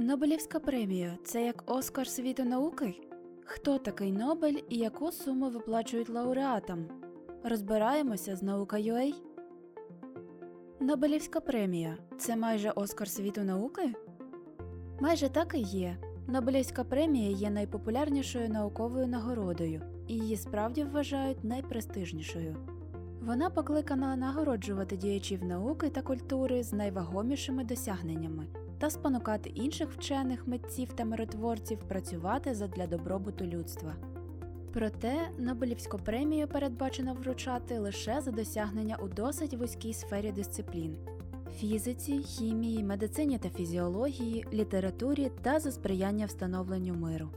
Нобелівська премія це як Оскар світу науки? Хто такий Нобель і яку суму виплачують лауреатам? Розбираємося з наука.ua. Нобелівська премія це майже Оскар світу науки? Майже так і є. Нобелівська премія є найпопулярнішою науковою нагородою, і її справді вважають найпрестижнішою. Вона покликана нагороджувати діячів науки та культури з найвагомішими досягненнями та спонукати інших вчених митців та миротворців працювати задля добробуту людства. Проте Нобелівську премію передбачено вручати лише за досягнення у досить вузькій сфері дисциплін фізиці, хімії, медицині та фізіології, літературі та за сприяння встановленню миру.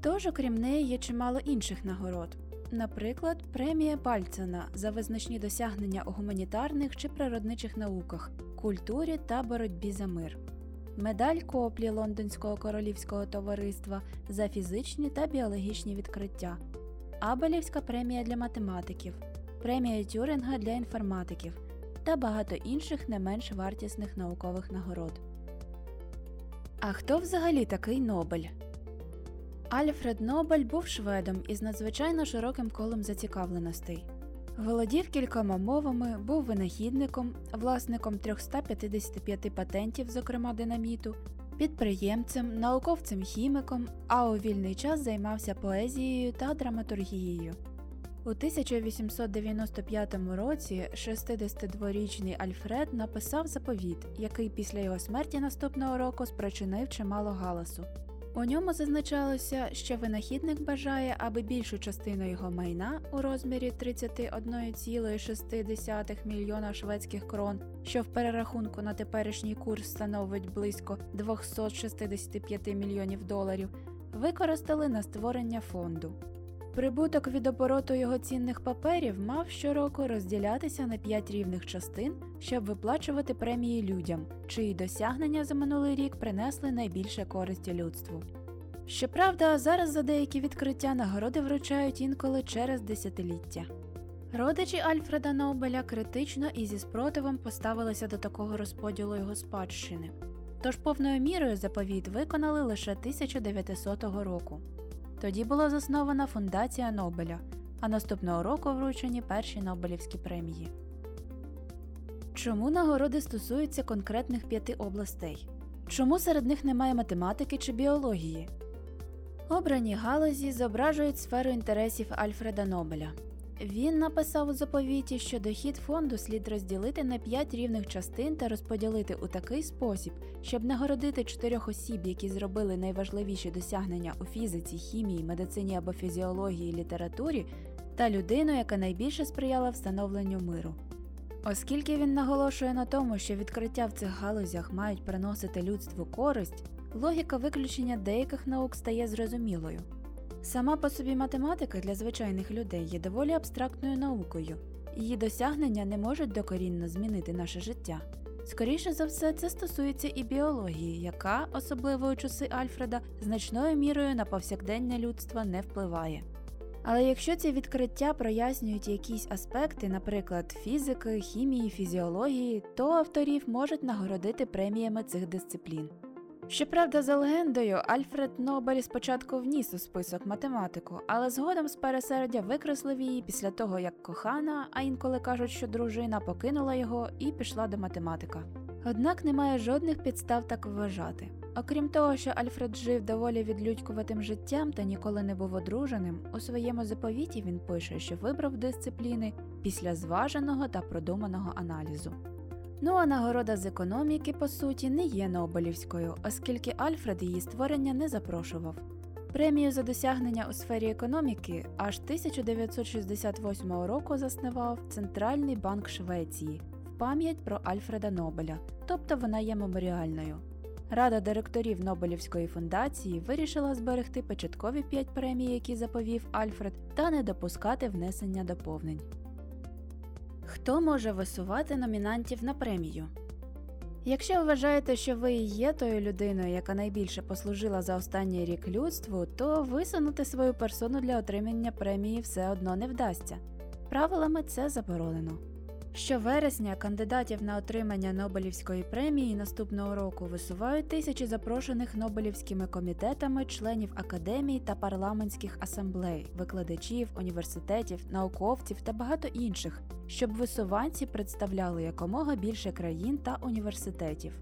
Тож, окрім неї, є чимало інших нагород. Наприклад, премія Бальцена за визначні досягнення у гуманітарних чи природничих науках, культурі та боротьбі за мир, медаль Коплі Лондонського королівського товариства за фізичні та біологічні відкриття, Абелівська премія для математиків, премія Тюринга для інформатиків та багато інших не менш вартісних наукових нагород. А хто взагалі такий Нобель? Альфред Нобель був шведом із надзвичайно широким колом зацікавленостей. Володів кількома мовами, був винахідником, власником 355 патентів, зокрема динаміту, підприємцем, науковцем-хіміком, а у вільний час займався поезією та драматургією. У 1895 році 62-річний Альфред написав заповіт, який після його смерті наступного року спричинив чимало галасу. У ньому зазначалося, що винахідник бажає, аби більшу частину його майна у розмірі 31,6 мільйона шведських крон, що в перерахунку на теперішній курс становить близько 265 мільйонів доларів, використали на створення фонду. Прибуток від обороту його цінних паперів мав щороку розділятися на 5 рівних частин, щоб виплачувати премії людям, чиї досягнення за минулий рік принесли найбільше користі людству. Щоправда, зараз за деякі відкриття нагороди вручають інколи через десятиліття. Родичі Альфреда Нобеля критично і зі спротивом поставилися до такого розподілу його спадщини, тож повною мірою заповіт виконали лише 1900 року. Тоді була заснована фундація Нобеля, а наступного року вручені перші Нобелівські премії. Чому нагороди стосуються конкретних п'яти областей? Чому серед них немає математики чи біології? Обрані галузі зображують сферу інтересів Альфреда Нобеля. Він написав у заповіті, що дохід фонду слід розділити на п'ять рівних частин та розподілити у такий спосіб, щоб нагородити чотирьох осіб, які зробили найважливіші досягнення у фізиці, хімії, медицині або фізіології літературі, та людину, яка найбільше сприяла встановленню миру. Оскільки він наголошує на тому, що відкриття в цих галузях мають приносити людству користь, логіка виключення деяких наук стає зрозумілою. Сама по собі математика для звичайних людей є доволі абстрактною наукою, її досягнення не можуть докорінно змінити наше життя. Скоріше за все, це стосується і біології, яка, особливо у часи Альфреда, значною мірою на повсякдення людства не впливає. Але якщо ці відкриття прояснюють якісь аспекти, наприклад, фізики, хімії, фізіології, то авторів можуть нагородити преміями цих дисциплін. Щоправда, за легендою, Альфред Нобель спочатку вніс у список математику, але згодом з пересердя викреслив її після того, як кохана, а інколи кажуть, що дружина покинула його і пішла до математика. Однак немає жодних підстав так вважати. Окрім того, що Альфред жив доволі відлюдькуватим життям та ніколи не був одруженим, у своєму заповіті він пише, що вибрав дисципліни після зваженого та продуманого аналізу. Ну а нагорода з економіки, по суті, не є Нобелівською, оскільки Альфред її створення не запрошував. Премію за досягнення у сфері економіки аж 1968 року заснував Центральний банк Швеції в пам'ять про Альфреда Нобеля, тобто вона є меморіальною. Рада директорів Нобелівської фундації вирішила зберегти початкові п'ять премій, які заповів Альфред, та не допускати внесення доповнень. Хто може висувати номінантів на премію? Якщо вважаєте, що ви є тою людиною, яка найбільше послужила за останній рік людству, то висунути свою персону для отримання премії все одно не вдасться. Правилами це заборонено. Щовересня кандидатів на отримання Нобелівської премії наступного року висувають тисячі запрошених Нобелівськими комітетами членів академій та парламентських асамблей, викладачів, університетів, науковців та багато інших, щоб висуванці представляли якомога більше країн та університетів.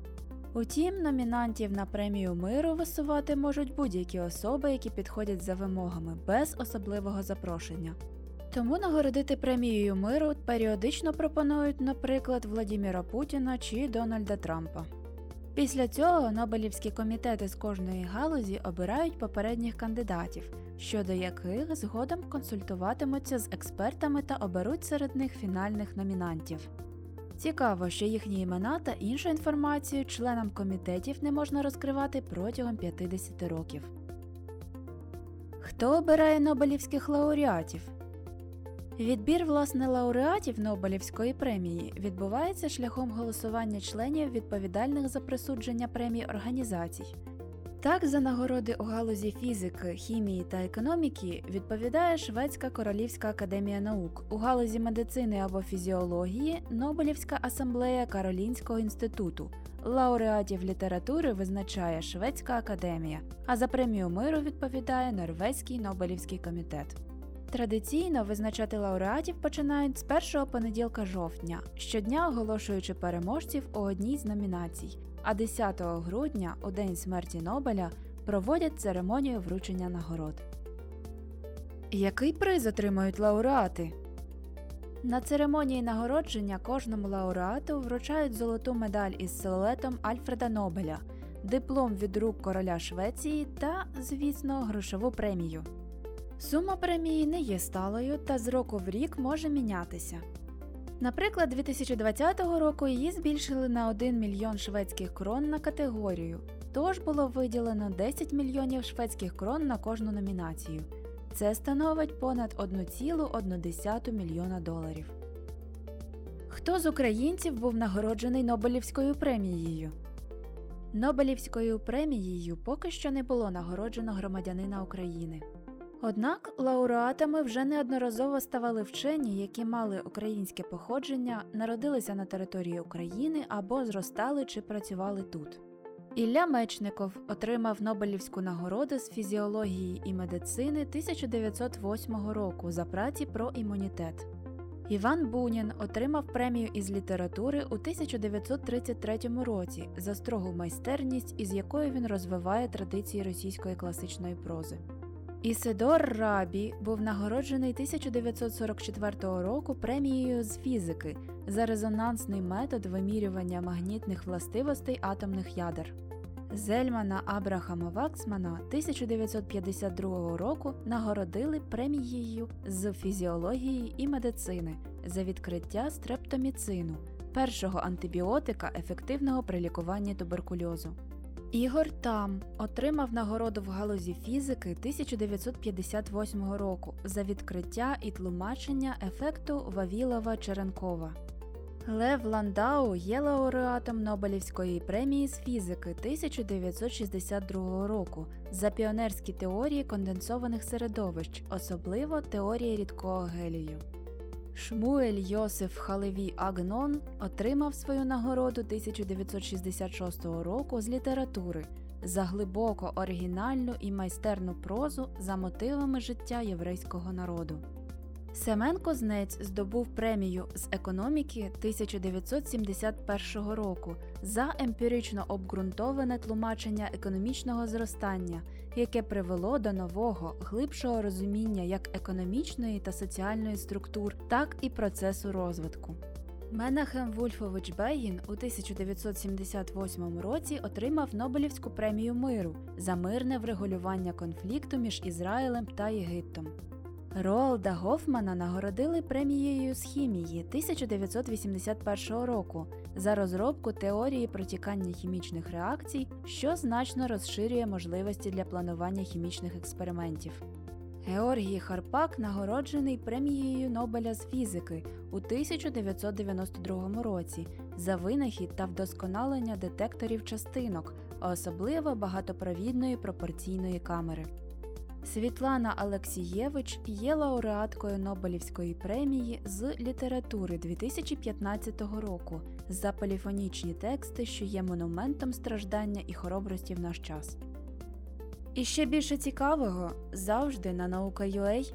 Утім, номінантів на премію миру висувати можуть будь-які особи, які підходять за вимогами, без особливого запрошення. Тому нагородити премією миру періодично пропонують, наприклад, Владіміра Путіна чи Дональда Трампа. Після цього Нобелівські комітети з кожної галузі обирають попередніх кандидатів, щодо яких згодом консультуватимуться з експертами та оберуть серед них фінальних номінантів. Цікаво, що їхні імена та іншу інформацію членам комітетів не можна розкривати протягом 50 років. Хто обирає Нобелівських лауреатів? Відбір власне лауреатів Нобелівської премії відбувається шляхом голосування членів відповідальних за присудження премій організацій. Так, за нагороди у галузі фізики, хімії та економіки відповідає Шведська Королівська академія наук, у галузі медицини або фізіології Нобелівська асамблея Каролінського інституту. Лауреатів літератури визначає Шведська академія, а за премію миру відповідає Норвезький Нобелівський комітет. Традиційно визначати лауреатів починають з першого понеділка жовтня, щодня оголошуючи переможців у одній з номінацій, а 10 грудня, у день смерті Нобеля, проводять церемонію вручення нагород. Який приз отримають лауреати? На церемонії нагородження кожному лауреату вручають золоту медаль із силуетом Альфреда Нобеля, диплом від рук короля Швеції та, звісно, грошову премію. Сума премії не є сталою та з року в рік може мінятися. Наприклад, 2020 року її збільшили на 1 мільйон шведських крон на категорію, тож було виділено 10 мільйонів шведських крон на кожну номінацію. Це становить понад 1,1 мільйона доларів. Хто з українців був нагороджений Нобелівською премією? Нобелівською премією поки що не було нагороджено громадянина України. Однак лауреатами вже неодноразово ставали вчені, які мали українське походження, народилися на території України або зростали чи працювали тут. Ілля Мечников отримав Нобелівську нагороду з фізіології і медицини 1908 року за праці про імунітет. Іван Бунін отримав премію із літератури у 1933 році за строгу майстерність, із якою він розвиває традиції російської класичної прози. Ісидор Рабі був нагороджений 1944 року премією з фізики за резонансний метод вимірювання магнітних властивостей атомних ядер. Зельмана Абрахама Ваксмана 1952 року нагородили премією з фізіології і медицини за відкриття стрептоміцину, першого антибіотика ефективного при лікуванні туберкульозу. Ігор Там отримав нагороду в галузі фізики 1958 року за відкриття і тлумачення ефекту Вавілова Черенкова. Лев Ландау є лауреатом Нобелівської премії з фізики 1962 року за піонерські теорії конденсованих середовищ, особливо теорії рідкого гелію. Шмуель Йосиф Халеві Агнон отримав свою нагороду 1966 року з літератури за глибоко оригінальну і майстерну прозу за мотивами життя єврейського народу. Семен Кознець здобув премію з економіки 1971 року за емпірично обґрунтоване тлумачення економічного зростання, яке привело до нового, глибшого розуміння як економічної та соціальної структур, так і процесу розвитку. Менахем Вульфович Бегін у 1978 році отримав Нобелівську премію миру за мирне врегулювання конфлікту між Ізраїлем та Єгиптом. Роалда Гофмана нагородили премією з хімії 1981 року за розробку теорії протікання хімічних реакцій, що значно розширює можливості для планування хімічних експериментів. Георгій Харпак нагороджений премією Нобеля з фізики у 1992 році за винахід та вдосконалення детекторів частинок, а особливо багатопровідної пропорційної камери. Світлана Алексієвич є лауреаткою Нобелівської премії з літератури 2015 року за поліфонічні тексти, що є монументом страждання і хоробрості в наш час. І ще більше цікавого завжди на наука.ua